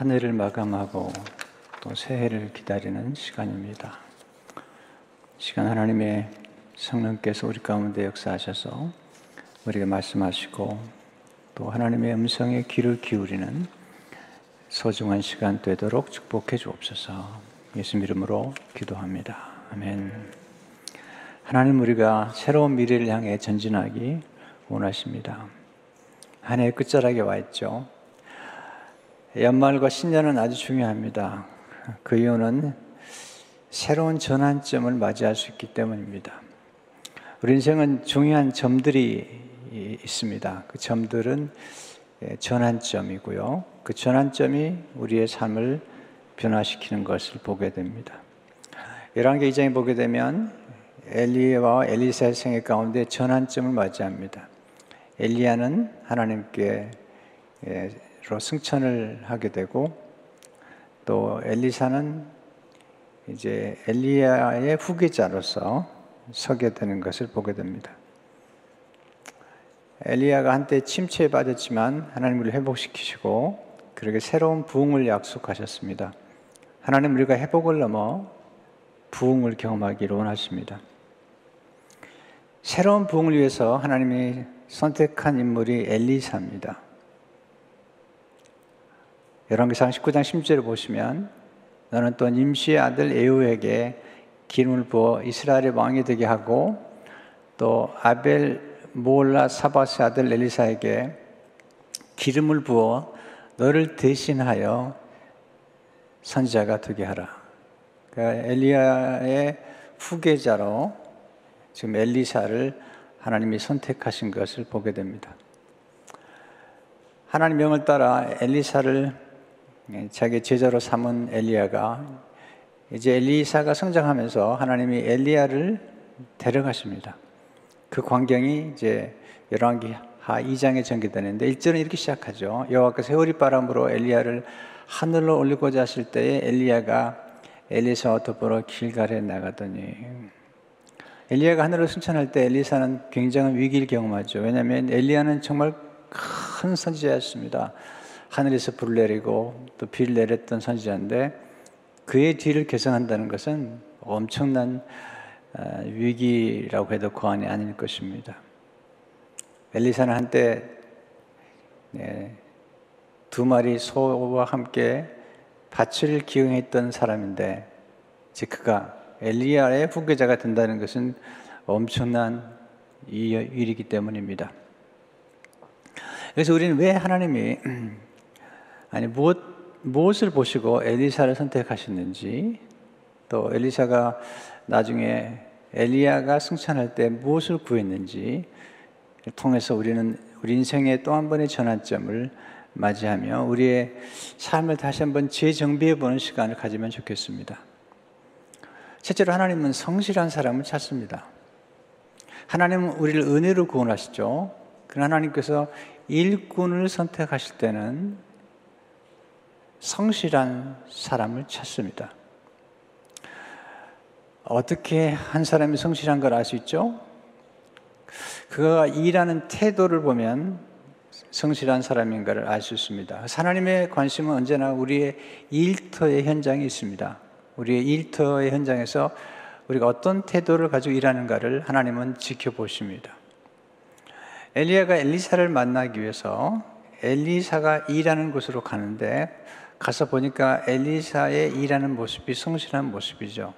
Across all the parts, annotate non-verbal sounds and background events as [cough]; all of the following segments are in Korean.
한 해를 마감하고 또 새해를 기다리는 시간입니다. 시간 하나님의 성령께서 우리 가운데 역사하셔서 우리에게 말씀하시고 또 하나님의 음성에 귀를 기울이는 소중한 시간 되도록 축복해 주옵소서. 예수 이름으로 기도합니다. 아멘. 하나님 우리가 새로운 미래를 향해 전진하기 원하십니다. 한해 끝자락에 와 있죠. 연말과 신년은 아주 중요합니다. 그 이유는 새로운 전환점을 맞이할 수 있기 때문입니다. 우리 인생은 중요한 점들이 있습니다. 그 점들은 예, 전환점이고요. 그 전환점이 우리의 삶을 변화시키는 것을 보게 됩니다. 열왕기 2장에 보게 되면 엘리야와 엘리사의 생애 가운데 전환점을 맞이합니다. 엘리야는 하나님께 로 승천을 하게 되고 또 엘리사는 이제 엘리야의 후계자로서 서게 되는 것을 보게 됩니다. 엘리야가 한때 침체에 빠졌지만 하나님 우리를 회복시키시고 그렇게 새로운 부흥을 약속하셨습니다. 하나님 우리가 회복을 넘어 부흥을 경험하기를 원하십니다. 새로운 부흥을 위해서 하나님이 선택한 인물이 엘리사입니다. 열왕기상 19장 10절을 보시면 너는 또 임시의 아들 에우에게 기름을 부어 이스라엘의 왕이 되게 하고 또 아벨 모올라 사바스 아들 엘리사에게 기름을 부어 너를 대신하여 선지자가 되게 하라. 그러니까 엘리야의 후계자로 지금 엘리사를 하나님이 선택하신 것을 보게 됩니다. 하나님 명을 따라 엘리사를 자기 제자로 삼은 엘리야가 이제 엘리사가 성장하면서 하나님이 엘리야를 데려가십니다. 그 광경이 이제 열왕기 하 2장에 전개되는데 1절은 이렇게 시작하죠. 여호와께서 회오리 바람으로 엘리야를 하늘로 올리고자 하실 때에 엘리야가 엘리사와 더불어 길갈에 나가더니 엘리야가 하늘을 승천할 때 엘리사는 굉장한 위기를 경험하죠. 왜냐하면 엘리야는 정말 큰 선지자였습니다. 하늘에서 불을 내리고 또 비를 내렸던 선지자인데 그의 뒤를 개성한다는 것은 엄청난 아, 위기라고 해도 과언이 아닐 것입니다. 엘리사는 한때 네, 두 마리 소와 함께 밭을 기용했던 사람인데 즉 그가 엘리야의 후계자가 된다는 것은 엄청난 일이기 때문입니다. 그래서 우리는 왜 하나님이 아니 무엇 무엇을 보시고 엘리사를 선택하셨는지 또 엘리사가 나중에 엘리야가 승천할 때 무엇을 구했는지 통해서 우리는 우리 인생의 또 한 번의 전환점을 맞이하며 우리의 삶을 다시 한번 재정비해 보는 시간을 가지면 좋겠습니다. 실제로 하나님은 성실한 사람을 찾습니다. 하나님은 우리를 은혜로 구원하시죠. 그 하나님께서 일꾼을 선택하실 때는 성실한 사람을 찾습니다. 어떻게 한 사람이 성실한 걸 알 수 있죠? 그가 일하는 태도를 보면 성실한 사람인가를 알 수 있습니다. 하나님의 관심은 언제나 우리의 일터의 현장에 있습니다. 우리의 일터의 현장에서 우리가 어떤 태도를 가지고 일하는가를 하나님은 지켜보십니다. 엘리야가 엘리사를 만나기 위해서 엘리사가 일하는 곳으로 가는데 가서 보니까 엘리사의 일하는 모습이 성실한 모습이죠.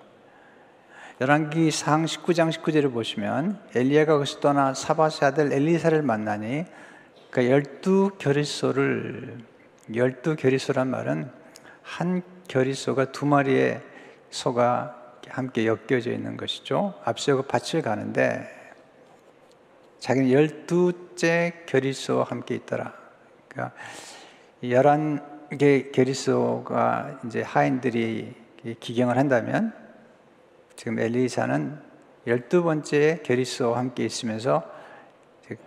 열왕기 상 19장 19절을 보시면 엘리야가 거기서 떠나 사바스 아들 엘리사를 만나니 그 열두 결의소를 열두 결의소란 말은 한 결의소가 두 마리의 소가 함께 엮여져 있는 것이죠. 앞서 그 밭을 가는데 자기는 열두째 결의소와 함께 있더라. 그러니까 열한 개 결의소가 이제 하인들이 기경을 한다면 지금 엘리사는 열두 번째 게리스와 함께 있으면서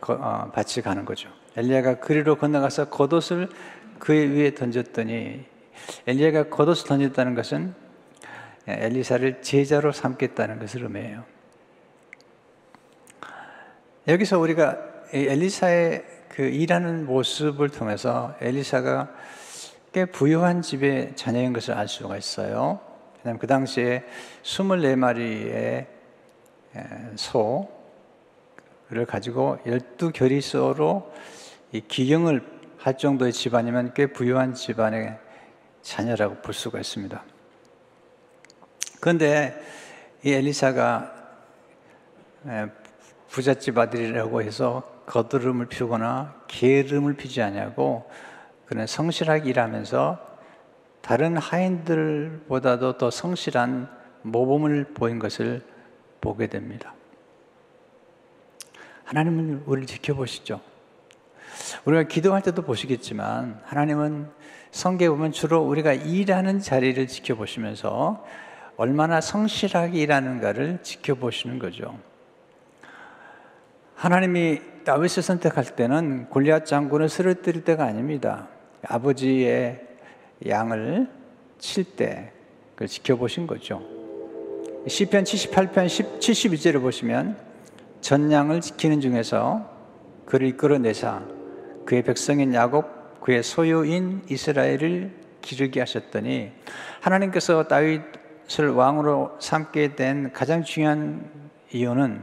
어, 밭을 가는 거죠. 엘리야가 그리로 건너가서 겉옷을 그 위에 던졌더니 엘리야가 겉옷을 던졌다는 것은 엘리사를 제자로 삼겠다는 것을 의미해요. 여기서 우리가 엘리사의 그 일하는 모습을 통해서 엘리사가 꽤 부유한 집의 자녀인 것을 알 수가 있어요. 왜냐하면 그 당시에 24마리의 소를 가지고 12결의소로 이 기경을 할 정도의 집안이면 꽤 부유한 집안의 자녀라고 볼 수가 있습니다. 그런데 이 엘리사가 부잣집 아들이라고 해서 거드름을 피우거나 게으름을 피지 않냐고 그는 성실하게 일하면서 다른 하인들보다도 더 성실한 모범을 보인 것을 보게 됩니다. 하나님은 우리를 지켜보시죠. 우리가 기도할 때도 보시겠지만 하나님은 성경에 보면 주로 우리가 일하는 자리를 지켜보시면서 얼마나 성실하게 일하는가를 지켜보시는 거죠. 하나님이 다윗을 선택할 때는 골리앗 장군을 쓰러뜨릴 때가 아닙니다. 아버지의 양을 칠 때 그걸 지켜보신 거죠. 시편 78편 71절을 보시면 전양을 지키는 중에서 그를 이끌어내사 그의 백성인 야곱 그의 소유인 이스라엘을 기르게 하셨더니 하나님께서 다윗을 왕으로 삼게 된 가장 중요한 이유는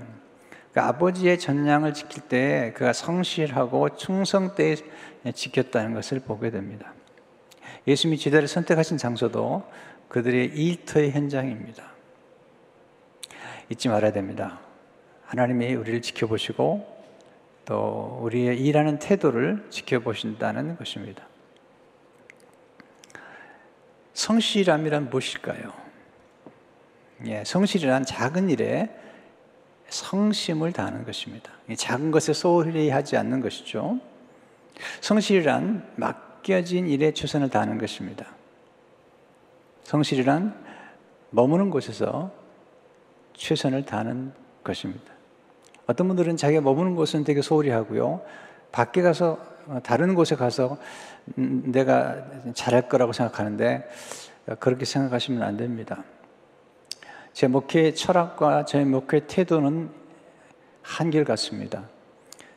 그 아버지의 전량을 지킬 때 그가 성실하고 충성되이 지켰다는 것을 보게 됩니다. 예수님이 지대를 선택하신 장소도 그들의 일터의 현장입니다. 잊지 말아야 됩니다. 하나님이 우리를 지켜보시고 또 우리의 일하는 태도를 지켜보신다는 것입니다. 성실함이란 무엇일까요? 예, 성실이란 작은 일에 성심을 다하는 것입니다. 작은 것에 소홀히 하지 않는 것이죠. 성실이란 맡겨진 일에 최선을 다하는 것입니다. 성실이란 머무는 곳에서 최선을 다하는 것입니다. 어떤 분들은 자기가 머무는 곳은 되게 소홀히 하고요. 밖에 가서 어, 다른 곳에 가서 음, 내가 잘할 거라고 생각하는데 그렇게 생각하시면 안 됩니다. 제 목회 철학과 제 목회 태도는 한결 같습니다.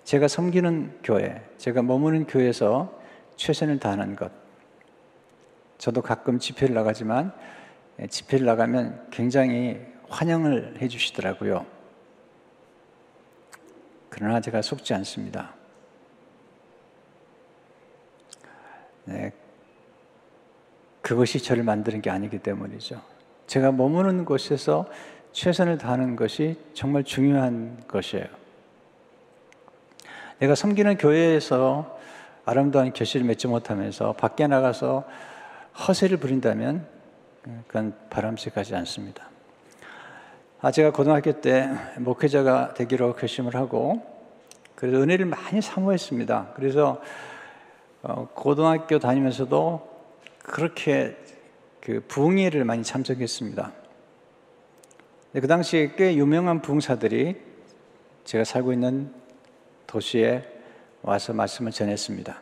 제가 섬기는 교회, 제가 머무는 교회에서 최선을 다하는 것. 저도 가끔 집회를 나가지만 예, 집회를 나가면 굉장히 환영을 해 주시더라고요. 그러나 제가 속지 않습니다. 네, 그것이 저를 만드는 게 아니기 때문이죠. 제가 머무는 곳에서 최선을 다하는 것이 정말 중요한 것이에요. 내가 섬기는 교회에서 아름다운 교실을 맺지 못하면서 밖에 나가서 허세를 부린다면 그건 바람직하지 않습니다. 아, 제가 고등학교 때 목회자가 되기로 결심을 하고 그래서 은혜를 많이 사모했습니다. 그래서 어, 고등학교 다니면서도 그렇게 그 부흥회를 많이 참석했습니다. 그 당시에 꽤 유명한 부흥사들이 제가 살고 있는 도시에 와서 말씀을 전했습니다.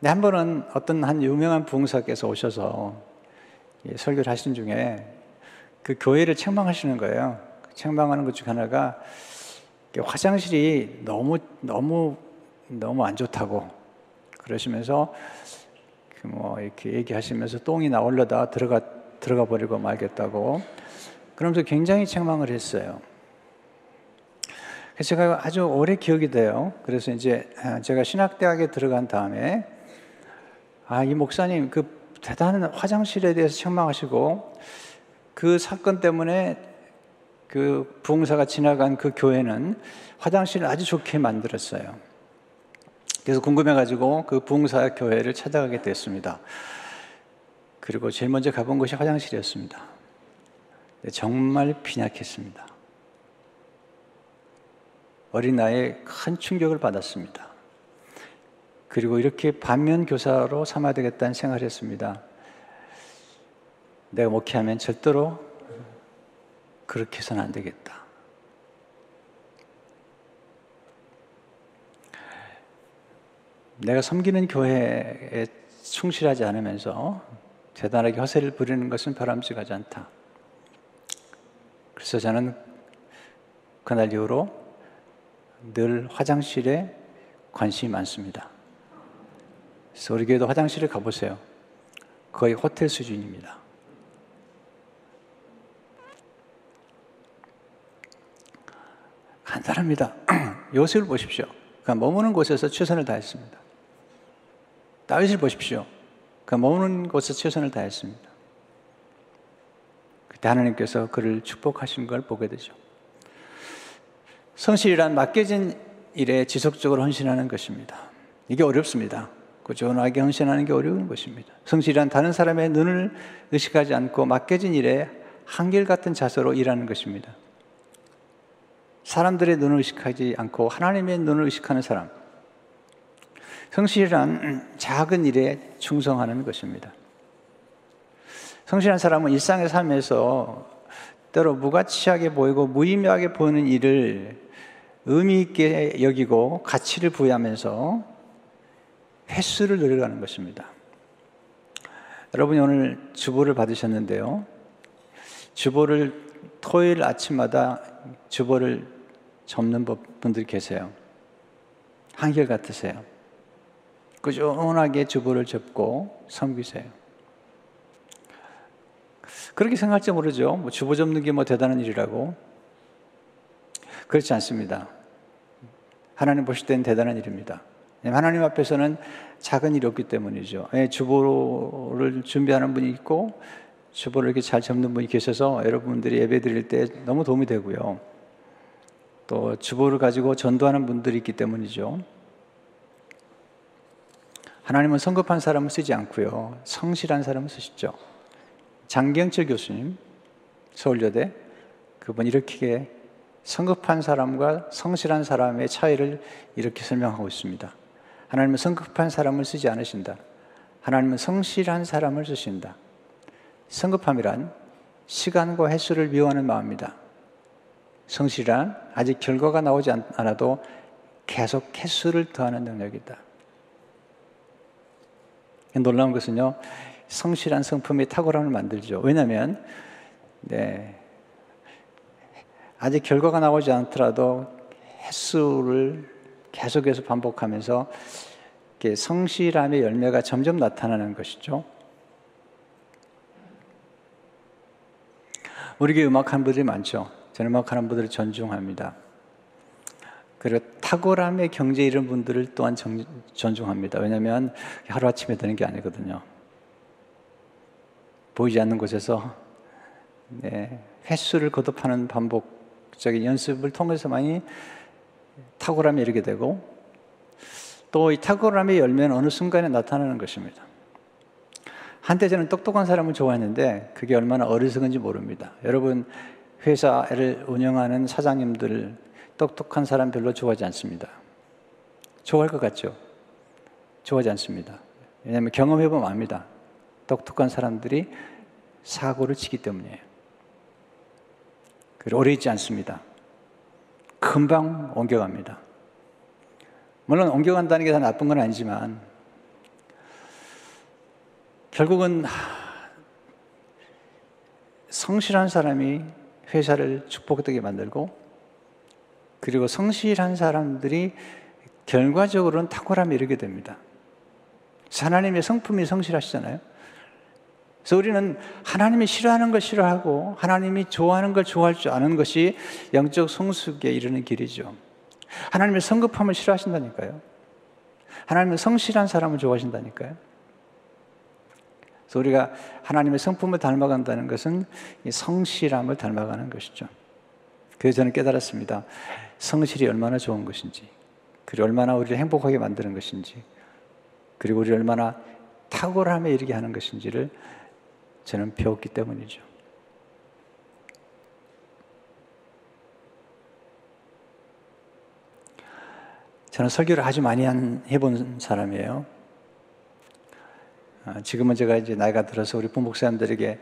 근데 한 번은 어떤 한 유명한 부흥사께서 오셔서 설교를 하신 중에 그 교회를 책망하시는 거예요. 책망하는 것 중 하나가 화장실이 너무 너무 너무 안 좋다고 그러시면서 그뭐 이렇게 얘기하시면서 똥이 나올려다 들어가 들어가 버리고 말겠다고 그러면서 굉장히 책망을 했어요. 제가 아주 오래 기억이 돼요. 그래서 이제 아, 제가 신학대학에 들어간 다음에 아, 이 목사님 그 대단한 화장실에 대해서 책망하시고 그 사건 때문에 그 부흥사가 지나간 그 교회는 화장실을 아주 좋게 만들었어요. 그래서 궁금해가지고 그 부흥사 교회를 찾아가게 됐습니다. 그리고 제일 먼저 가본 곳이 화장실이었습니다. 정말 빈약했습니다. 어린 나이에 큰 충격을 받았습니다. 그리고 이렇게 반면 교사로 삼아야 되겠다는 생각을 했습니다. 내가 목회하면 절대로 그렇게 해서는 안 되겠다. 내가 섬기는 교회에 충실하지 않으면서 대단하게 허세를 부리는 것은 바람직하지 않다. 그래서 저는 그날 이후로 늘 화장실에 관심이 많습니다. 우리 교회도 화장실에 가보세요. 거의 호텔 수준입니다. 간단합니다. [clears throat] 요셉을 보십시오. 그 머무는 곳에서 최선을 다했습니다. 다윗을 보십시오. 그 머무는 곳에서 최선을 다했습니다. 그때 하나님께서 그를 축복하신 걸 보게 되죠. 성실이란 맡겨진 일에 지속적으로 헌신하는 것입니다. 이게 어렵습니다. 꾸준하게 헌신하는 게 어려운 것입니다. 성실이란 다른 사람의 눈을 의식하지 않고 맡겨진 일에 한결같은 자세로 일하는 것입니다. 사람들의 눈을 의식하지 않고 하나님의 눈을 의식하는 사람. 성실이란 작은 일에 충성하는 것입니다. 성실한 사람은 일상의 삶에서 때로 무가치하게 보이고 무의미하게 보이는 일을 의미 있게 여기고 가치를 부여하면서 횟수를 늘려가는 것입니다. 여러분이 오늘 주보를 받으셨는데요. 주보를 토요일 아침마다 주보를 접는 분들이 계세요. 한결 같으세요. 꾸준하게 주보를 접고 섬기세요. 그렇게 생각할지 모르죠. 뭐 주보 접는 게 뭐 대단한 일이라고. 그렇지 않습니다. 하나님 보실 때는 대단한 일입니다. 하나님 앞에서는 작은 일이 없기 때문이죠. 예, 주보를 준비하는 분이 있고, 주보를 이렇게 잘 접는 분이 계셔서 여러분들이 예배 드릴 때 너무 도움이 되고요. 또 주보를 가지고 전도하는 분들이 있기 때문이죠. 하나님은 성급한 사람을 쓰지 않고요. 성실한 사람을 쓰시죠. 장경철 교수님, 서울여대, 그분 이렇게 성급한 사람과 성실한 사람의 차이를 이렇게 설명하고 있습니다. 하나님은 성급한 사람을 쓰지 않으신다. 하나님은 성실한 사람을 쓰신다. 성급함이란 시간과 횟수를 미워하는 마음이다. 성실한 아직 결과가 나오지 않아도 계속 횟수를 더하는 능력이다. 놀라운 것은요, 성실한 성품이 탁월함을 만들죠. 왜냐하면, 네, 아직 결과가 나오지 않더라도 횟수를 계속해서 반복하면서 성실함의 열매가 점점 나타나는 것이죠. 우리 교회 음악하는 분들이 많죠. 저는 음악하는 분들을 존중합니다. 그리고 탁월함의 경제 이런 분들을 또한 정, 존중합니다. 왜냐하면 하루아침에 되는 게 아니거든요. 보이지 않는 곳에서 네, 횟수를 거듭하는 반복 적인 연습을 통해서만이 탁월함에 이르게 되고 또 이 탁월함의 열매는 어느 순간에 나타나는 것입니다. 한때 저는 똑똑한 사람을 좋아했는데 그게 얼마나 어리석은지 모릅니다. 여러분 회사를 운영하는 사장님들 똑똑한 사람 별로 좋아하지 않습니다. 좋아할 것 같죠? 좋아하지 않습니다. 왜냐하면 경험해보면 압니다. 똑똑한 사람들이 사고를 치기 때문이에요. 오래 있지 않습니다. 금방 옮겨갑니다. 물론 옮겨간다는 게 다 나쁜 건 아니지만 결국은 성실한 사람이 회사를 축복되게 만들고 그리고 성실한 사람들이 결과적으로는 탁월함에 이르게 됩니다. 하나님의 성품이 성실하시잖아요. 그래서 우리는 하나님이 싫어하는 걸 싫어하고 하나님이 좋아하는 걸 좋아할 줄 아는 것이 영적 성숙에 이르는 길이죠. 하나님의 성급함을 싫어하신다니까요. 하나님은 성실한 사람을 좋아하신다니까요. 그래서 우리가 하나님의 성품을 닮아간다는 것은 성실함을 닮아가는 것이죠. 그래서 저는 깨달았습니다. 성실이 얼마나 좋은 것인지, 그리고 얼마나 우리를 행복하게 만드는 것인지, 그리고 우리를 얼마나 탁월함에 이르게 하는 것인지를 저는 배웠기 때문이죠. 저는 설교를 아주 많이 한, 해본 사람이에요. 아, 지금은 제가 이제 나이가 들어서 우리 부목사님들에게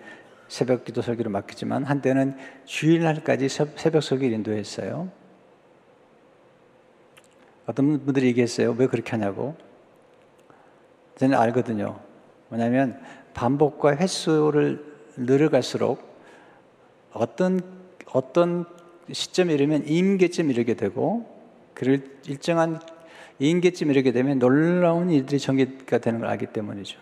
새벽 기도 설교를 맡기지만 한때는 주일날까지 새벽 설교를 인도했어요. 어떤 분들이 얘기했어요. 왜 그렇게 하냐고. 저는 알거든요. 뭐냐면 반복과 횟수를 늘어갈수록 어떤 어떤 시점에 이르면 임계점 이르게 되고 그를 일정한 인계쯤 이렇게 되면 놀라운 일들이 전개가 되는 걸 알기 때문이죠.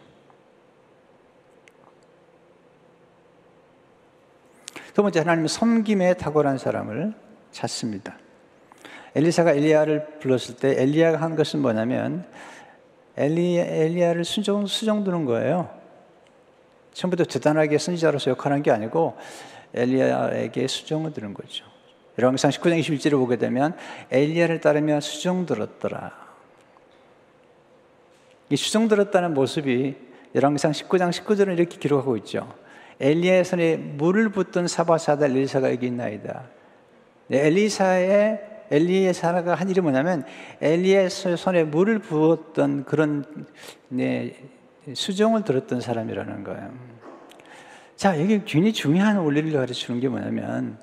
두 번째 하나님은 섬김에 탁월한 사람을 찾습니다. 엘리사가 엘리야를 불렀을 때 엘리야가 한 것은 뭐냐면 엘리, 엘리야를 수정, 수정 두는 거예요. 처음부터 대단하게 선지자로서 역할한 게 아니고 엘리야에게 수정을 드는 거죠. 열왕기상 19장 21절을 보게 되면 엘리야를 따르며 수정 들었더라. 이 수정 들었다는 모습이 열왕기상 19장 19절은 이렇게 기록하고 있죠. 엘리야의 손에 물을 붓던 사바사다 엘리사가 여기 있나이다. 네, 엘리사의 엘리사가 한 일이 뭐냐면 엘리의 손에 물을 부었던 그런 네, 수정을 들었던 사람이라는 거예요. 자, 여기 굉장히 중요한 원리를 가르치는 게 뭐냐면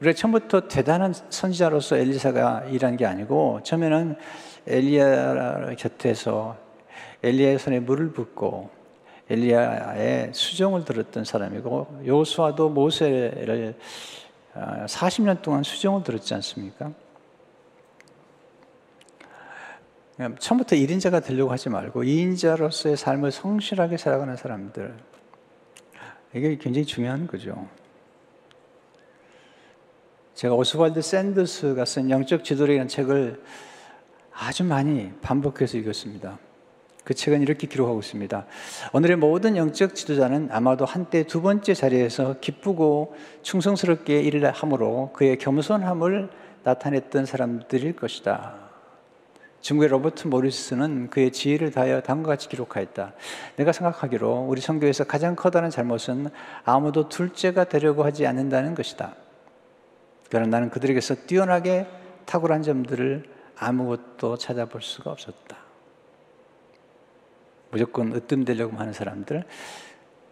우리가 처음부터 대단한 선지자로서 엘리사가 일한 게 아니고 처음에는 엘리야 곁에서 엘리야의 손에 물을 붓고 엘리야의 수정을 들었던 사람이고 요수아도 모세를 40년 아, 동안 수정을 들었지 않습니까? 처음부터 1인자가 되려고 하지 말고 2인자로서의 삶을 성실하게 살아가는 사람들. 이게 굉장히 중요한 거죠. 제가 오스왈드 샌더스가 쓴 영적 지도력이라는 책을 아주 많이 반복해서 읽었습니다. 그 책은 이렇게 기록하고 있습니다. 오늘의 모든 영적 지도자는 아마도 한때 두 번째 자리에서 기쁘고 충성스럽게 일을 함으로 그의 겸손함을 나타냈던 사람들일 것이다. 중국의 로버트 모리스는 그의 지혜를 다하여 다음과 같이 기록하였다. 내가 생각하기로 우리 성교에서 가장 커다란 잘못은 아무도 둘째가 되려고 하지 않는다는 것이다. 그러나 나는 그들에게서 뛰어나게 탁월한 점들을 아무것도 찾아볼 수가 없었다. 무조건 으뜸되려고 하는 사람들,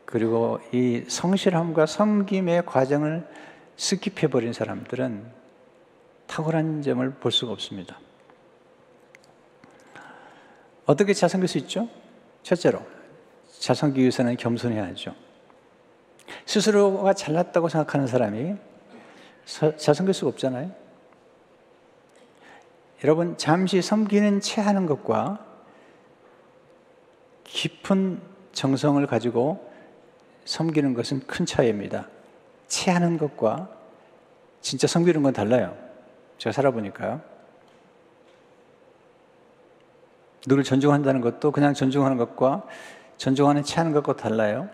그리고 이 성실함과 섬김의 과정을 skip해버린 사람들은 탁월한 점을 볼 수가 없습니다. 어떻게 잘 섬길 수 있죠? 첫째로, 잘 섬기기 위해서는 겸손해야죠. 스스로가 잘났다고 생각하는 사람이 잘 섬길 수가 없잖아요. 여러분, 잠시 섬기는 체 하는 것과 깊은 정성을 가지고 섬기는 것은 큰 차이입니다. 체하는 것과 진짜 섬기는 건 달라요. 제가 살아보니까요. 누를 존중한다는 것도 그냥 존중하는 것과 존중하는 체하는 것과 달라요.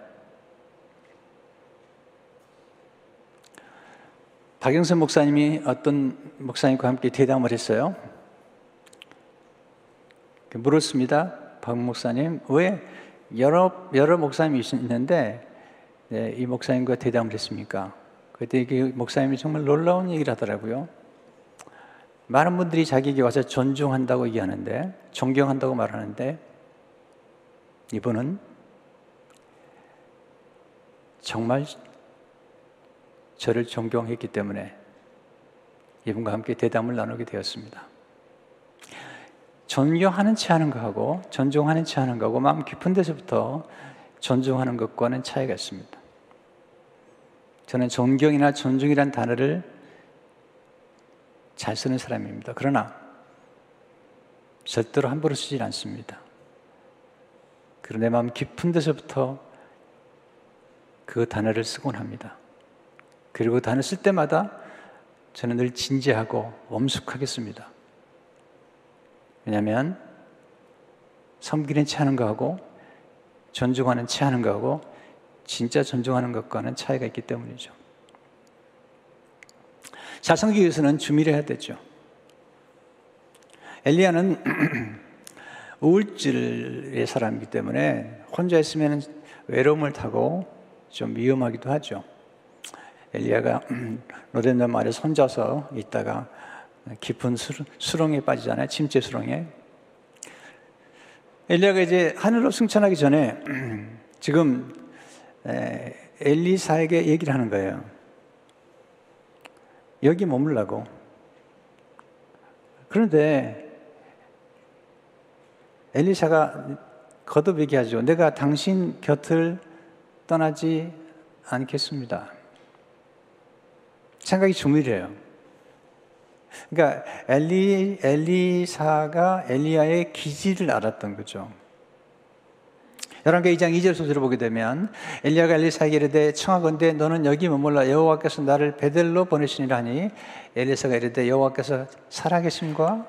박영선 목사님이 어떤 목사님과 함께 대담을 했어요. 물었습니다. 박 목사님, 왜 여러, 여러 목사님이 있는데, 네, 이 목사님과 대담을 했습니까? 그때 그 목사님이 정말 놀라운 얘기를 하더라고요. 많은 분들이 자기에게 와서 존중한다고 얘기하는데, 존경한다고 말하는데, 이분은 정말 저를 존경했기 때문에 이분과 함께 대담을 나누게 되었습니다. 존경하는 체 하는 거하고 존중하는 체 하는 거하고 마음 깊은 데서부터 존중하는 것과는 차이가 있습니다. 저는 존경이나 존중이란 단어를 잘 쓰는 사람입니다. 그러나 절대로 함부로 쓰질 않습니다. 그리고 내 마음 깊은 데서부터 그 단어를 쓰곤 합니다. 그리고 그 단어 쓸 때마다 저는 늘 진지하고 엄숙하겠습니다. 왜냐하면 섬기는 채 하는 거하고 존중하는 채 하는 거하고 진짜 존중하는 것과는 차이가 있기 때문이죠. 위해서는 주미를 해야 되죠. 엘리야는 [clears throat] 우울질의 사람이기 때문에 혼자 있으면 외로움을 타고 좀 위험하기도 하죠. 엘리야가 [clears throat] 로덴던 마을에 혼자서 있다가 깊은 수렁에 빠지잖아요. 침체 수렁에. 엘리야가 이제 하늘로 승천하기 전에 [clears throat] 지금 엘리사에게 얘기를 하는 거예요. 여기 머물라고. 그런데 엘리사가 거듭 얘기하죠. 내가 당신 곁을 떠나지 않겠습니다. 생각이 주밀해요. 그러니까 엘리 엘리사가 엘리야의 기질을 알았던 거죠. 열왕기 2장 2절 소설을 보게 되면 엘리야가 엘리사에게 이르되 청하건대 너는 여기 머물러 여호와께서 나를 베델로 보내시니라 하니 엘리사가 이르되 여호와께서 살아계심과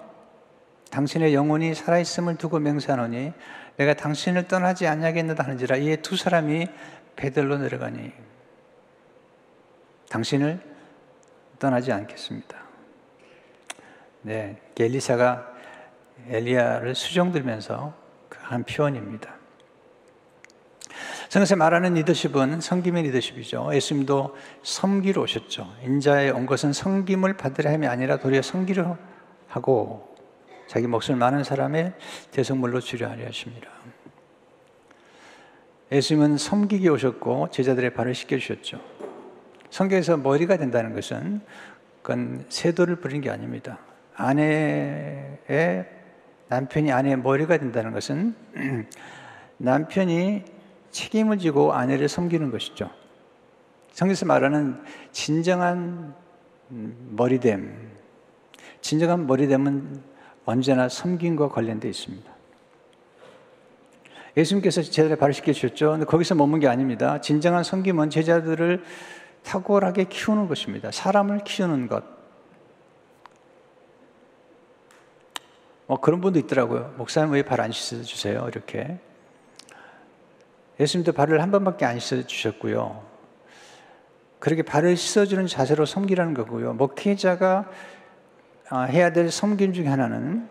당신의 영혼이 살아있음을 두고 맹세하노니 내가 당신을 떠나지 아니하겠느다 하는지라 이에 두 사람이 베델로 내려가니 당신을 떠나지 않겠습니다. 네, 엘리사가 엘리야를 수정들면서 그한 표현입니다. 성경에서 말하는 리더십은 섬김의 리더십이죠. 예수님도 섬기러 오셨죠. 인자에 온 것은 섬김을 받으려 함이 아니라 도리어 섬기려 하고 자기 목숨을 많은 사람의 대성물로 주려 하려 하십니다. 예수님은 섬기기 오셨고 제자들의 발을 씻겨 주셨죠. 성경에서 머리가 된다는 것은 그건 세도를 부리는 게 아닙니다. 아내의 남편이 아내의 머리가 된다는 것은 [clears throat] 남편이 책임을 지고 아내를 섬기는 것이죠. 성경에서 말하는 진정한 머리됨, 진정한 머리됨은 언제나 섬김과 관련되어 있습니다. 예수님께서 제자들의 발을 씻겨주셨죠. 근데 거기서 머문 게 아닙니다. 진정한 섬김은 제자들을 탁월하게 키우는 것입니다. 사람을 키우는 것. 뭐 그런 분도 있더라고요. 목사님 왜 발 안 씻어주세요? 이렇게. 예수님도 발을 한 번밖에 안 씻어주셨고요. 그렇게 발을 씻어주는 자세로 섬기라는 거고요. 목회자가 아, 해야 될 섬김 중에 하나는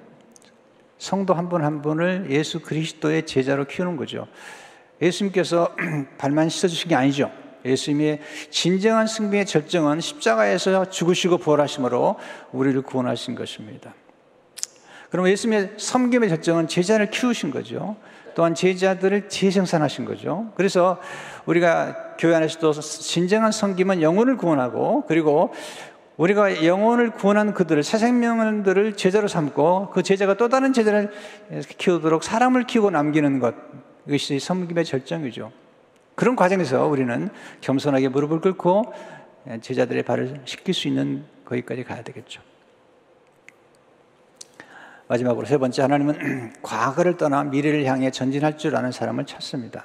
성도 한분한 분을 예수 그리스도의 제자로 키우는 거죠. 예수님께서 [clears throat] 발만 씻어주신 게 아니죠. 예수님의 진정한 승리의 절정은 십자가에서 죽으시고 부활하심으로 우리를 구원하신 것입니다. 그럼 예수님의 섬김의 절정은 제자를 키우신 거죠. 또한 제자들을 재생산하신 거죠. 그래서 우리가 교회 안에서도 진정한 섬김은 영혼을 구원하고 그리고 우리가 영혼을 구원한 그들을 새 생명들을 제자로 삼고 그 제자가 또 다른 제자를 키우도록 사람을 키우고 남기는 것 이것이 섬김의 절정이죠. 그런 과정에서 우리는 겸손하게 무릎을 꿇고 제자들의 발을 씻길 수 있는 거기까지 가야 되겠죠. 마지막으로 세 번째 하나님은 [clears throat] 과거를 떠나 미래를 향해 전진할 줄 아는 사람을 찾습니다.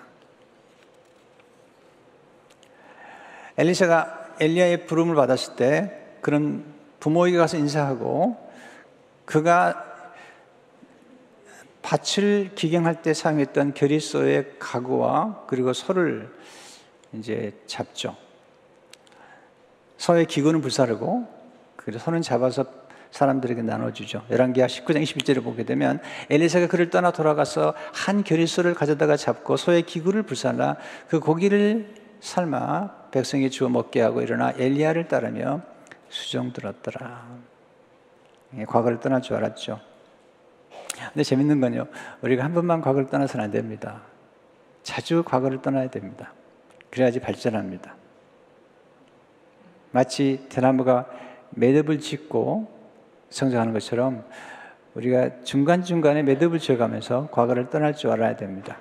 엘리사가 엘리야의 부름을 받았을 때 그런 부모에게 가서 인사하고 그가 밭을 기경할 때 사용했던 결의소의 가구와 그리고 소를 이제 잡죠. 소의 기구는 불사르고 그리고 소는 잡아서 사람들에게 나눠주죠. 열왕기하 19장 21절을 보게 되면 엘리사가 그를 떠나 돌아가서 한 결의소를 가져다가 잡고 소의 기구를 불살라 그 고기를 삶아 백성에 주어 먹게 하고 일어나 엘리야를 따르며 수정 들었더라. 예, 과거를 떠날 줄 알았죠. 근데 재밌는 건요. 우리가 한 번만 과거를 떠나서는 안 됩니다. 자주 과거를 떠나야 됩니다. 그래야지 발전합니다. 마치 대나무가 매듭을 짓고 성장하는 것처럼 우리가 중간중간에 매듭을 지어가면서 과거를 떠날 줄 알아야 됩니다.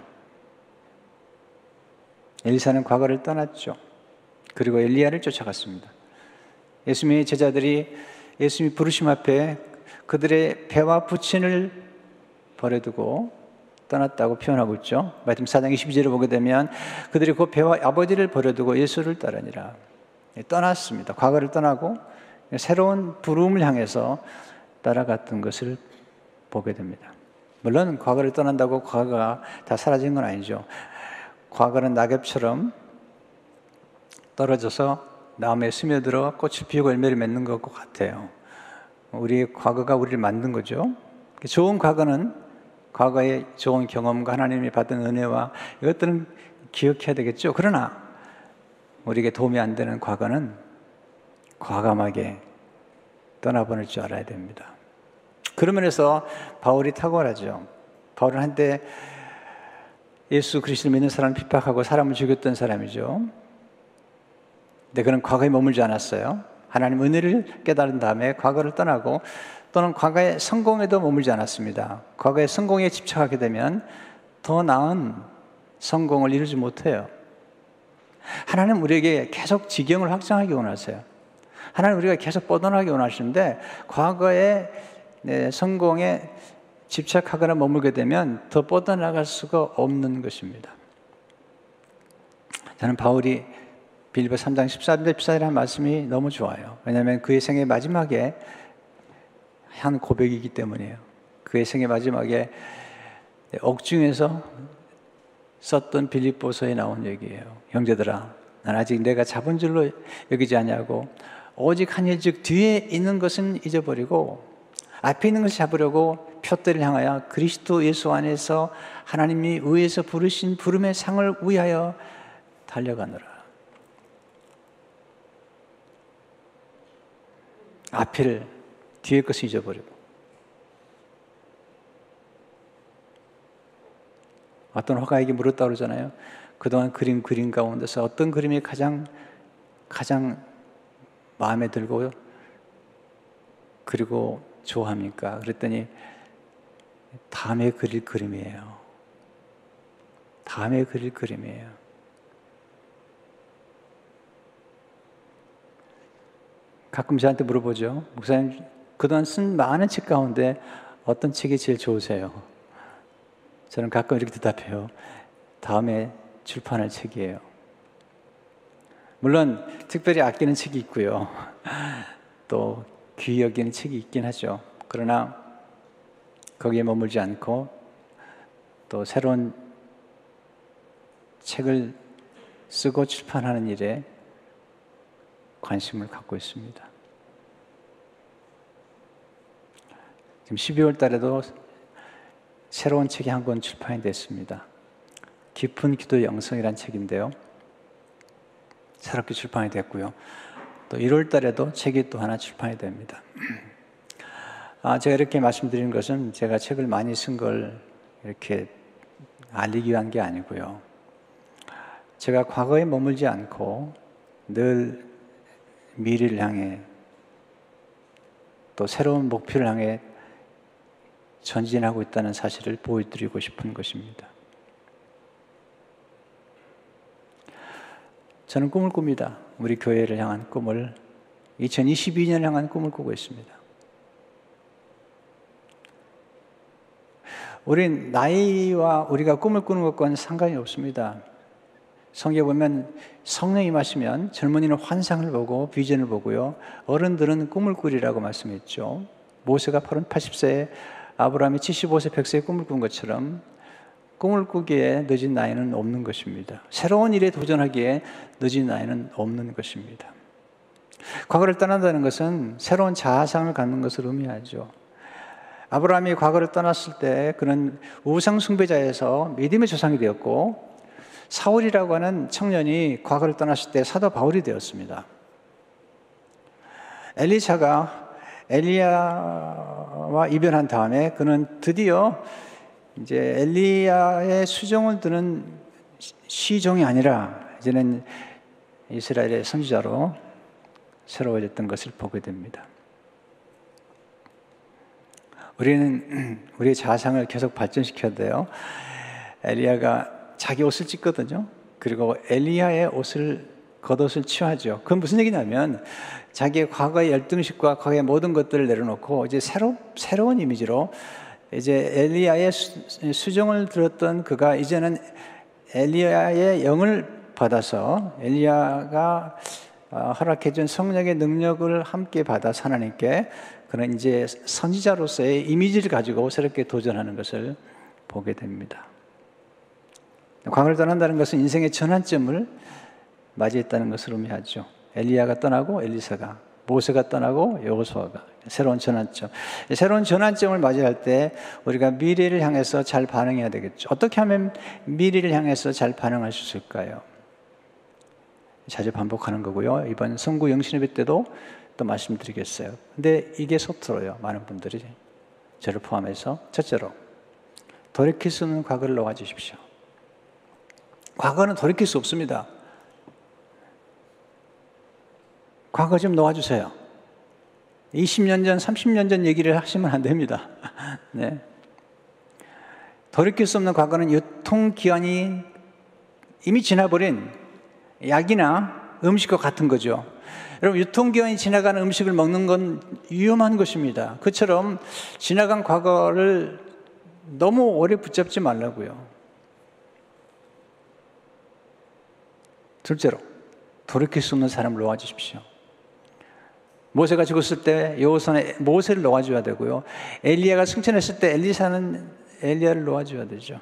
엘리사는 과거를 떠났죠. 그리고 엘리야를 쫓아갔습니다. 예수님의 제자들이 예수님이 부르심 앞에 그들의 배와 부친을 버려두고 떠났다고 표현하고 있죠. 마태음 4장 22절을 보게 되면 그들이 그 배와 아버지를 버려두고 예수를 따르니라. 예, 떠났습니다. 과거를 떠나고 새로운 부름을 향해서 따라갔던 것을 보게 됩니다. 물론 과거를 떠난다고 과거가 다 사라진 건 아니죠. 과거는 낙엽처럼 떨어져서 나무에 스며들어 꽃을 피우고 열매를 맺는 것 같아요. 우리의 과거가 우리를 만든 거죠. 좋은 과거는 과거의 좋은 경험과 하나님이 받은 은혜와 이것들은 기억해야 되겠죠. 그러나 우리에게 도움이 안 되는 과거는 과감하게 떠나보낼 줄 알아야 됩니다. 그런 면에서 바울이 탁월하죠. 바울은 한때 예수 그리스도 믿는 사람을 핍박하고 사람을 죽였던 사람이죠. 근데 그는 과거에 머물지 않았어요. 하나님 은혜를 깨달은 다음에 과거를 떠나고 또는 과거의 성공에도 머물지 않았습니다. 과거의 성공에 집착하게 되면 더 나은 성공을 이루지 못해요. 하나님 우리에게 계속 지경을 확장하기 원하세요. 하나님 우리가 계속 뻗어나게 원하시는데 과거의 네, 성공에 집착하거나 머물게 되면 더 뻗어나갈 수가 없는 것입니다. 저는 바울이 빌보 3장 14절 14절이라는 말씀이 너무 좋아요. 왜냐하면 그의 생의 마지막에 한 고백이기 때문이에요. 그의 생의 마지막에 옥중에서 썼던 빌립보서에 나온 얘기예요. 형제들아, 난 아직 내가 잡은 줄로 여기지 않냐고 오직 한일 즉 뒤에 있는 것은 잊어버리고 앞에 있는 것을 잡으려고 표대를 향하여 그리스도 예수 안에서 하나님이 의에서 부르신 부름의 상을 위하여 달려가느라. 앞을 뒤에 것을 잊어버리고 어떤 화가에게 물었다 그러잖아요. 그동안 그림 그림 가운데서 어떤 그림이 가장 가장 마음에 들고요. 그리고 좋아합니까? 그랬더니 다음에 그릴 그림이에요. 다음에 그릴 그림이에요. 가끔 저한테 물어보죠. 목사님, 그동안 쓴 많은 책 가운데 어떤 책이 제일 좋으세요? 저는 가끔 이렇게 대답해요. 다음에 출판할 책이에요. 물론 특별히 아끼는 책이 있고요. [laughs] 또 귀히 여기는 책이 있긴 하죠. 그러나 거기에 머물지 않고 또 새로운 책을 쓰고 출판하는 일에 관심을 갖고 있습니다. 지금 12월 달에도 새로운 책이 한 권 출판이 됐습니다. 깊은 기도 영성이란 책인데요. 새롭게 출판이 됐고요. 또 1월 달에도 책이 또 하나 출판이 됩니다. 아, 제가 이렇게 말씀드리는 것은 제가 책을 많이 쓴 걸 이렇게 알리기 위한 게 아니고요. 제가 과거에 머물지 않고 늘 미래를 향해 또 새로운 목표를 향해 전진하고 있다는 사실을 보여드리고 싶은 것입니다. 저는 꿈을 꿉니다. 우리 교회를 향한 꿈을 2022년을 향한 꿈을 꾸고 있습니다. 우리 나이와 우리가 꿈을 꾸는 것과는 상관이 없습니다. 성경 보면 성령이 임하시면 젊은이는 환상을 보고 비전을 보고요. 어른들은 꿈을 꾸리라고 말씀했죠. 모세가 80세에 아브라함이 75세 100세에 꿈을 꾼 것처럼 꿈을 꾸기에 늦은 나이는 없는 것입니다. 새로운 일에 도전하기에 늦은 나이는 없는 것입니다. 과거를 떠난다는 것은 새로운 자아상을 갖는 것을 의미하죠. 아브라함이 과거를 떠났을 때 그는 우상 숭배자에서 믿음의 조상이 되었고 사울이라고 하는 청년이 과거를 떠났을 때 사도 바울이 되었습니다. 엘리샤가 엘리야와 이별한 다음에 그는 드디어 이제 엘리야의 수종을 드는 시종이 아니라 이제는 이스라엘의 선지자로 새로워졌던 것을 보게 됩니다. 우리는 [clears throat] 우리의 자상을 계속 발전시켜야 돼요. 엘리야가 자기 옷을 찢거든요. 그리고 엘리야의 옷을 겉옷을 취하죠. 그건 무슨 얘기냐면 자기의 과거의 열등식과 과거의 모든 것들을 내려놓고 이제 새로 새로운 이미지로 이제 엘리야의 수, 정을 들었던 그가 이제는 엘리야의 영을 받아서 엘리야가 어, 허락해준 성령의 능력을 함께 받아 하나님께 그는 이제 선지자로서의 이미지를 가지고 새롭게 도전하는 것을 보게 됩니다. 광을 떠난다는 것은 인생의 전환점을 맞이했다는 것을 의미하죠. 엘리야가 떠나고 엘리사가 모세가 떠나고 여호수아가 새로운 전환점. 새로운 전환점을 맞이할 때 우리가 미래를 향해서 잘 반응해야 되겠죠. 어떻게 하면 미래를 향해서 잘 반응할 수 있을까요? 자주 반복하는 거고요. 이번 성구 영신예배 때도 또 말씀드리겠어요. 근데 이게 서툴어요. 많은 분들이 저를 포함해서 첫째로 돌이킬 수 없는 과거를 놓아 주십시오. 과거는 돌이킬 수 없습니다. 과거 좀 놓아주세요. 20년 전, 30년 전 얘기를 하시면 안 됩니다. [laughs] 네. 돌이킬 수 없는 과거는 유통기한이 이미 지나버린 약이나 음식과 같은 거죠. 여러분, 유통기한이 지나간 음식을 먹는 건 위험한 것입니다. 그처럼 지나간 과거를 너무 오래 붙잡지 말라고요. 둘째로, 돌이킬 수 없는 사람을 놓아주십시오. 모세가 죽었을 때 여호선에 모세를 놓아줘야 되고요. 엘리야가 승천했을 때 엘리사는 엘리야를 놓아줘야 되죠.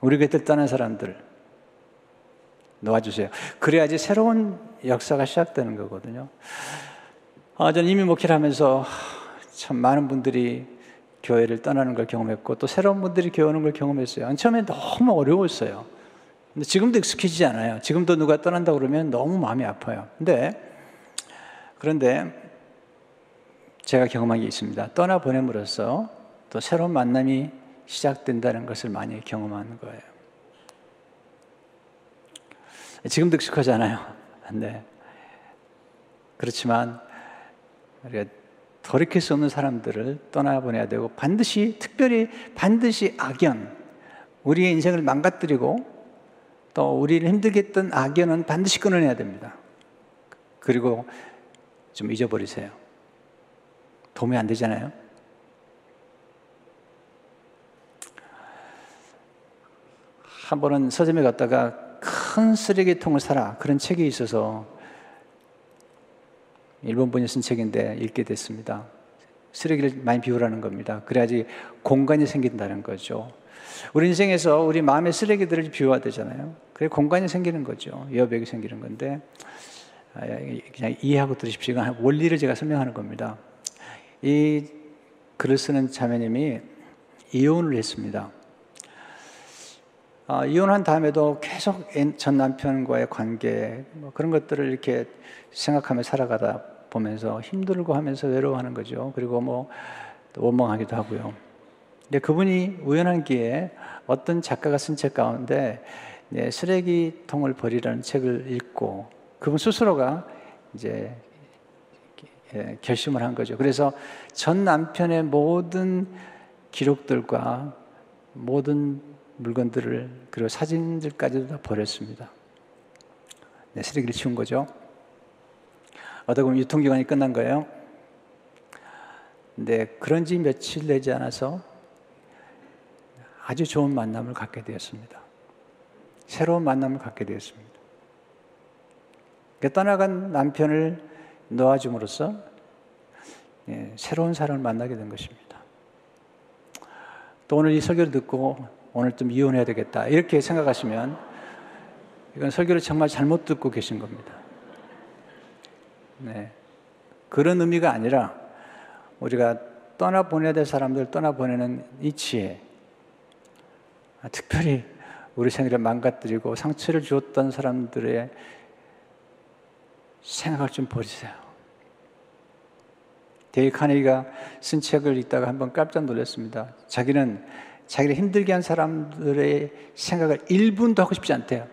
우리 곁을 떠난 사람들 놓아주세요. 그래야지 새로운 역사가 시작되는 거거든요. 아, 저는 이미 목회를 하면서 참 많은 분들이 교회를 떠나는 걸 경험했고 또 새로운 분들이 교회 오는 걸 경험했어요. 처음에 너무 어려웠어요. 근데 지금도 익숙해지지 않아요. 지금도 누가 떠난다 그러면 너무 마음이 아파요. 근데 그런데 제가 경험한 게 있습니다. 떠나 보냄으로써 또 새로운 만남이 시작된다는 것을 많이 경험하는 거예요. 지금도 익숙하잖아요. 네. 그렇지만 우리가 돌이킬 수 없는 사람들을 떠나보내야 되고 반드시 특별히 반드시 악연 우리의 인생을 망가뜨리고 또 우리를 힘들게 했던 악연은 반드시 끊어내야 됩니다. 그리고 좀 잊어버리세요. 도움이 안 되잖아요. 한 번은 서점에 갔다가 큰 쓰레기통을 사라. 그런 책이 있어서 일본 분이 쓴 책인데 읽게 됐습니다. 쓰레기를 많이 비우라는 겁니다. 그래야지 공간이 생긴다는 거죠. 우리 인생에서 우리 마음의 쓰레기들을 비워야 되잖아요. 그래 공간이 생기는 거죠. 여백이 생기는 건데 아, 그냥 이해하고 들으십시오. 원리를 제가 설명하는 겁니다. 이 글을 쓰는 자매님이 이혼을 했습니다. 어, 이혼한 다음에도 계속 전 남편과의 관계 뭐 그런 것들을 이렇게 생각하며 살아가다 보면서 힘들고 하면서 외로워하는 거죠. 그리고 뭐 원망하기도 하고요. 근데 그분이 우연한 기회에 어떤 작가가 쓴 책 가운데 네, 쓰레기통을 버리라는 책을 읽고 그분 스스로가 이제 예, 결심을 한 거죠. 그래서 전 남편의 모든 기록들과 모든 물건들을 그리고 사진들까지도 다 버렸습니다. 네, 쓰레기를 치운 거죠. 어떻게 보면 유통기간이 끝난 거예요. 근데 그런 지 며칠 되지 않아서 아주 좋은 만남을 갖게 되었습니다. 새로운 만남을 갖게 되었습니다. 떠나간 남편을 놓아줌으로써 예, 새로운 사람을 만나게 된 것입니다. 또 오늘 이 설교를 듣고 오늘 좀 이혼해야 되겠다. 이렇게 생각하시면 이건 설교를 정말 잘못 듣고 계신 겁니다. 네. 그런 의미가 아니라 우리가 떠나보내야 될 사람들 떠나보내는 이 지혜. 아, 특별히 우리 인생을 망가뜨리고 상처를 주었던 사람들의 생각을 좀 버리세요. 데일 카네기가 쓴 책을 읽다가 한번 깜짝 놀랐습니다. 자기는 자기를 힘들게 한 사람들의 생각을 1분도 하고 싶지 않대요.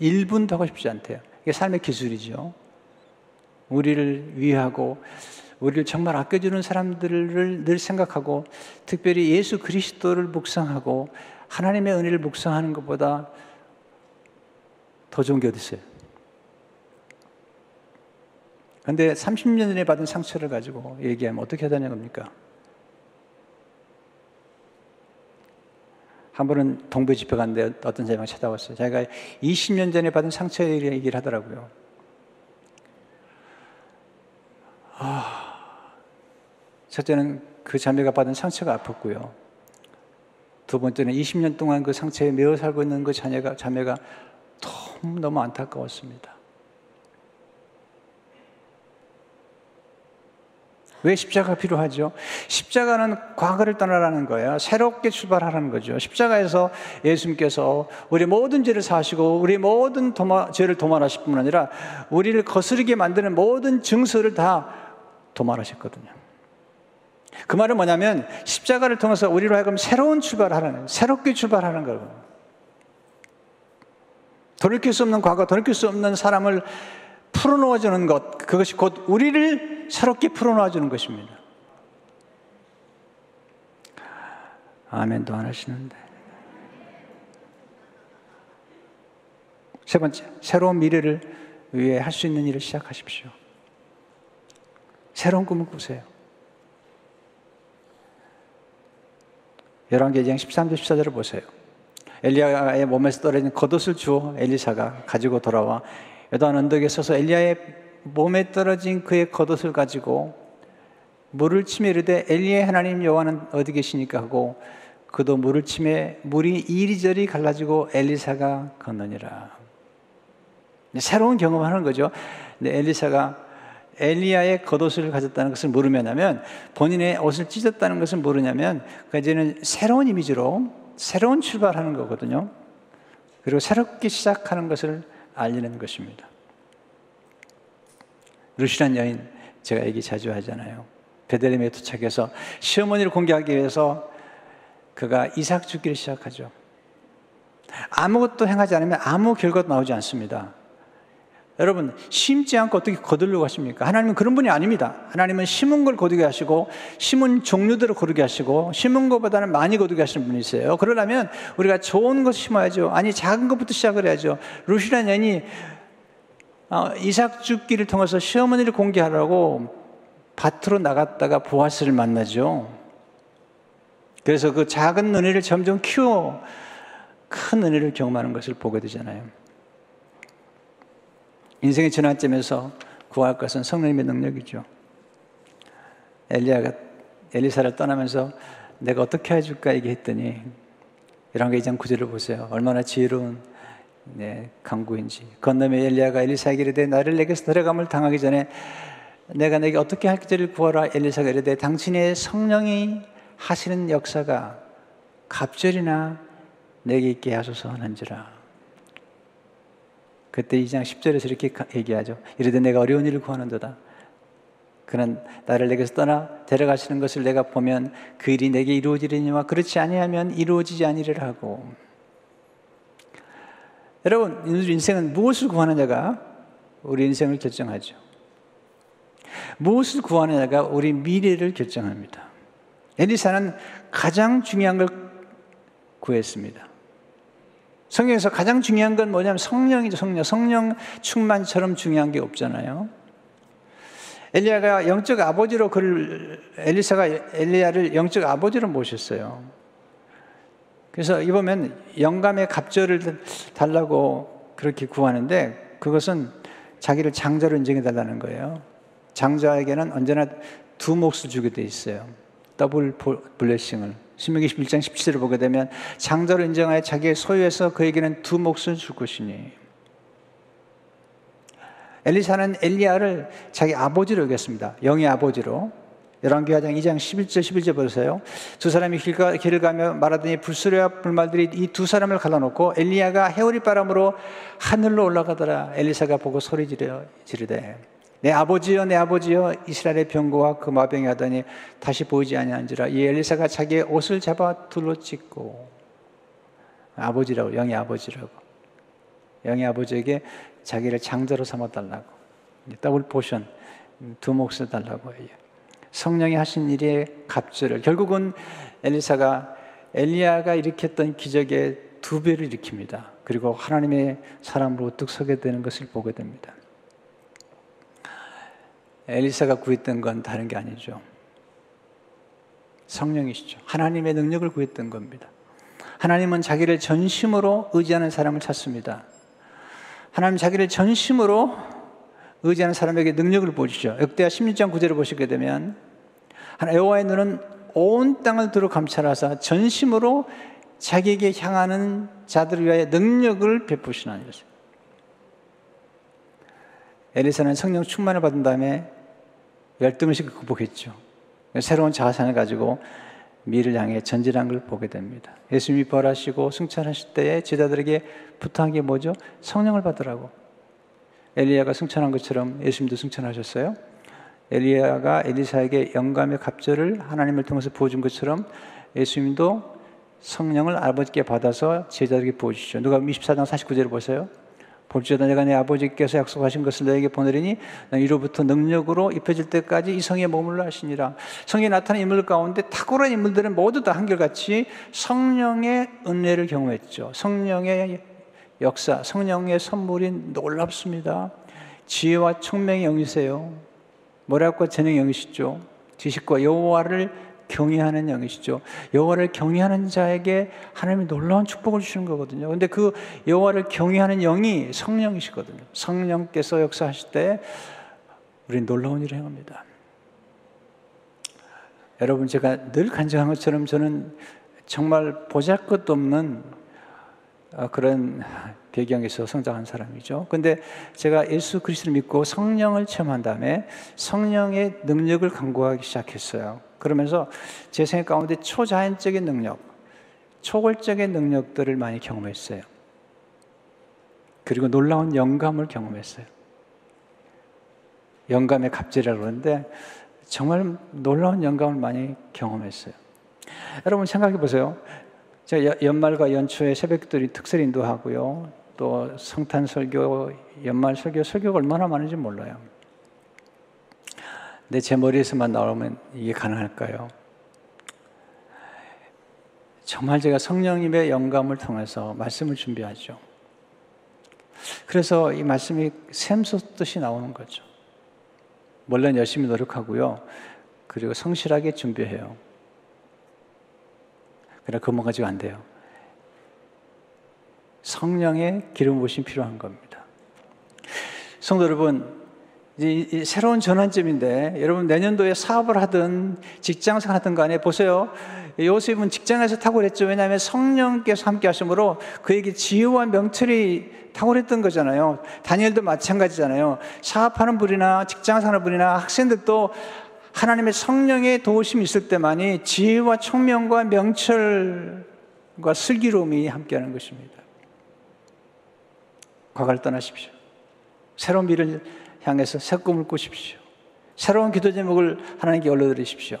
1분도 하고 싶지 않대요. 이게 삶의 기술이죠. 우리를 위하고 우리를 정말 아껴주는 사람들을 늘 생각하고 특별히 예수 그리스도를 묵상하고 하나님의 은혜를 묵상하는 것보다 더 좋은 게 어디 있어요? 근데 30년 전에 받은 상처를 가지고 얘기하면 어떻게 되는 겁니까? 한 번은 동부 집회 갔는데 어떤 사람이 찾아왔어요. 자기가 20년 전에 받은 상처에 얘기를 하더라고요. 아, 첫째는 그 자매가 받은 상처가 아팠고요. 두 번째는 20년 동안 그 상처에 매어 살고 있는 그 자녀가, 자매가 너무, 너무 안타까웠습니다. 왜 십자가 필요하죠? 십자가는 과거를 떠나라는 거예요. 새롭게 출발하라는 거죠. 십자가에서 예수님께서 우리 모든 죄를 사시고 우리 모든 도마, 죄를 도말하실 뿐 아니라 우리를 거스르게 만드는 모든 증서를 다 도말하셨거든요. 그 말은 뭐냐면 십자가를 통해서 우리로 하여금 새로운 출발하라는, 새롭게 출발하는 거예요. 돌이킬 수 없는 과거, 돌이킬 수 없는 사람을 풀어놓아 주는 것, 그것이 곧 우리를 새롭게 풀어놓아 주는 것입니다. 아멘도 안 하시는데. 세 번째, 새로운 미래를 위해 할 수 있는 일을 시작하십시오. 새로운 꿈을 꾸세요. 열왕기장 13절 14절을 보세요. 엘리야의 몸에서 떨어진 겉옷을 주어 엘리사가 가지고 돌아와 요단 언덕에 서서 엘리야의 몸에 떨어진 그의 겉옷을 가지고 물을 치며 이르되 엘리의 하나님 여호와는 어디 계시니까 하고 그도 물을 치며 물이 이리저리 갈라지고 엘리사가 건너니라. 새로운 경험하는 거죠. 근데 엘리사가 엘리야의 겉옷을 가졌다는 것을 모르냐면 본인의 옷을 찢었다는 것을 모르냐면 그 이제는 새로운 이미지로 새로운 출발하는 거거든요. 그리고 새롭게 시작하는 것을 알리는 것입니다. 루시란 여인 제가 얘기 자주 하잖아요. 베들레헴에 도착해서 시어머니를 공개하기 위해서 그가 이삭 죽기를 시작하죠. 아무것도 행하지 않으면 아무 결과도 나오지 않습니다. 여러분, 심지 않고 어떻게 거두려고 하십니까? 하나님은 그런 분이 아닙니다. 하나님은 심은 걸 거두게 하시고, 심은 종류대로 거두게 하시고, 심은 것보다는 많이 거두게 하시는 분이세요. 그러려면 우리가 좋은 것 심어야죠. 아니, 작은 것부터 시작을 해야죠. 루시란 여인이 어, 이삭 죽기를 통해서 시어머니를 공개하라고 밭으로 나갔다가 보아스를 만나죠. 그래서 그 작은 은혜를 점점 키워 큰 은혜를 경험하는 것을 보게 되잖아요. 인생의 전환점에서 구할 것은 성령님의 능력이죠. 엘리야가 엘리사를 떠나면서 내가 어떻게 해줄까 얘기했더니 이런 게 2장 9절을 보세요. 얼마나 지혜로운 네, 강구인지. 건너면 엘리야가 엘리사에게 이르되 나를 내게서 데려감을 당하기 전에 내가 내게 어떻게 할지를 구하라 엘리사가 이르되 당신의 성령이 하시는 역사가 갑절이나 내게 있게 하소서 하는지라. 그때 2장 10절에서 이렇게 얘기하죠. 이르되 내가 어려운 일을 구하는도다. 그는 나를 내게서 떠나 데려가시는 것을 내가 보면 그 일이 내게 이루어지리니와 그렇지 아니하면 이루어지지 아니리라 하고 여러분 인생은 무엇을 구하느냐가 우리 인생을 결정하죠. 무엇을 구하느냐가 우리 미래를 결정합니다. 엘리사는 가장 중요한 걸 구했습니다. 성경에서 가장 중요한 건 뭐냐면 성령이죠, 성령. 성령 충만처럼 중요한 게 없잖아요. 엘리야가 영적 아버지로 그를 엘리사가 엘리야를 영적 아버지로 모셨어요. 그래서 이 보면 영감의 갑절을 달라고 그렇게 구하는데 그것은 자기를 장자로 인정해 달라는 거예요. 장자에게는 언제나 두 몫을 주게 돼 있어요. 더블 블레싱을. 신명기 11장 17절을 보게 되면 장자로 인정하여 자기의 소유에서 그에게는 두 몫을 줄 것이니 엘리사는 엘리야를 자기 아버지로 여겼습니다. 영의 아버지로. 열왕기하장 2장 11절 11절 보세요. 두 사람이 길가, 길을 가며 말하더니 불수레와 불말들이 이 두 사람을 갈라놓고 엘리야가 해오리 바람으로 하늘로 올라가더라. 엘리사가 보고 소리 지르, 지르되 내 아버지여 내 아버지여 이스라엘의 병거와 그 마병이 하더니 다시 보이지 아니한지라 이 엘리사가 자기의 옷을 잡아 둘러 찢고 아버지라고 영의 아버지라고 영의 아버지에게 자기를 장자로 삼아 달라고 double portion 두 몫을 달라고 해요. 성령이 하신 일의 갑절을 결국은 엘리사가 엘리야가 일으켰던 기적의 두 배를 일으킵니다. 그리고 하나님의 사람으로 우뚝 서게 되는 것을 보게 됩니다. 엘리사가 구했던 건 다른 게 아니죠. 성령이시죠. 하나님의 능력을 구했던 겁니다. 하나님은 자기를 전심으로 의지하는 사람을 찾습니다. 하나님 자기를 전심으로 의지하는 사람에게 능력을 보시죠. 역대하 16장 9절을 보시게 되면 여호와의 눈은 온 땅을 두루 감찰하사 전심으로 자기에게 향하는 자들을 위하여 능력을 베푸시나니 엘리사는 성령 충만을 받은 다음에 열등의식을 극복했죠. 새로운 자산을 가지고 미를 향해 전진한 걸 보게 됩니다. 예수님이 벌하시고 승천하실 때에 제자들에게 부탁한 게 뭐죠? 성령을 받으라고. 엘리야가 승천한 것처럼 예수님도 승천하셨어요. 엘리야가 엘리사에게 영감의 갑절을 하나님을 통해서 부어준 것처럼 예수님도 성령을 아버지께 받아서 제자들에게 부어주시죠. 누가 24장 49절을 보세요. 볼지어다 내가 내 아버지께서 약속하신 것을 너에게 보내리니 이로부터 능력으로 입혀질 때까지 이 성에 머물러 하시니라. 성에 나타난 인물 가운데 탁월한 인물들은 모두 다 한결같이 성령의 은혜를 경험했죠. 성령의 역사, 성령의 선물이 놀랍습니다. 지혜와 총명의 영이세요. 모략과 재능의 영이시죠. 지식과 여호와를 경외하는 영이시죠. 여호와를 경외하는 자에게 하나님이 놀라운 축복을 주시는 거거든요. 근데 그 여호와를 경외하는 영이 성령이시거든요. 성령께서 역사하실 때 우리는 놀라운 일을 행합니다. 여러분 제가 늘 간증한 것처럼 저는 정말 보잘것도 없는 어, 그런 배경에서 성장한 사람이죠. 근데 제가 예수 그리스도를 믿고 성령을 체험한 다음에 성령의 능력을 강구하기 시작했어요. 그러면서 제 생각 가운데 초자연적인 능력, 초월적인 능력들을 많이 경험했어요. 그리고 놀라운 영감을 경험했어요. 영감의 갑질이라고 그러는데 정말 놀라운 영감을 많이 경험했어요. 여러분 생각해 보세요. 제가 연말과 연초에 새벽들이 특설 인도 하고요. 또 성탄 설교, 연말 설교, 설교가 얼마나 많은지 몰라요. 근데 제 머리에서만 나오면 이게 가능할까요? 정말 제가 성령님의 영감을 통해서 말씀을 준비하죠. 그래서 이 말씀이 샘솟듯이 나오는 거죠. 물론 열심히 노력하고요. 그리고 성실하게 준비해요. 그러나 그것만 가지고 안 돼요. 성령의 기름 부심 필요한 겁니다. 성도 여러분, 이제 새로운 전환점인데 여러분 내년도에 사업을 하든 직장생활 하든 간에 보세요. 요셉은 직장에서 탁월했죠. 왜냐하면 성령께서 함께 하심으로 그에게 지혜와 명철이 탁월했던 거잖아요. 다니엘도 마찬가지잖아요. 사업하는 분이나 직장생활 분이나 학생들도 하나님의 성령의 도우심이 있을 때만이 지혜와 총명과 명철과 슬기로움이 함께하는 것입니다. 과거를 떠나십시오. 새로운 미래를 향해서 새 꿈을 꾸십시오. 새로운 기도 제목을 하나님께 올려드리십시오.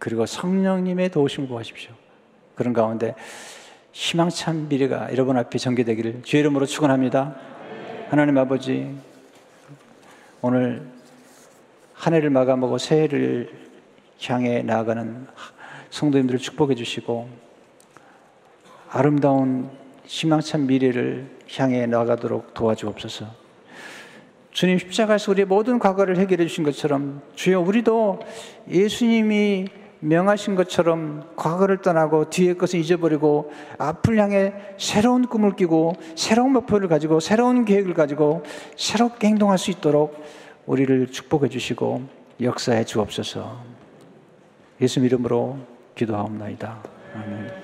그리고 성령님의 도우심을 구하십시오. 그런 가운데 희망찬 미래가 여러분 앞에 전개되기를 주의 이름으로 축원합니다. 하나님 아버지 오늘 한 해를 마감하고 새해를 향해 나아가는 성도님들을 축복해 주시고 아름다운 희망찬 미래를 향해 나가도록 도와주옵소서. 주님 십자가에서 우리의 모든 과거를 해결해 주신 것처럼 주여 우리도 예수님이 명하신 것처럼 과거를 떠나고 뒤의 것을 잊어버리고 앞을 향해 새로운 꿈을 끼고 새로운 목표를 가지고 새로운 계획을 가지고 새롭게 행동할 수 있도록 우리를 축복해 주시고 역사해 주옵소서. 예수 이름으로 기도하옵나이다. 아멘.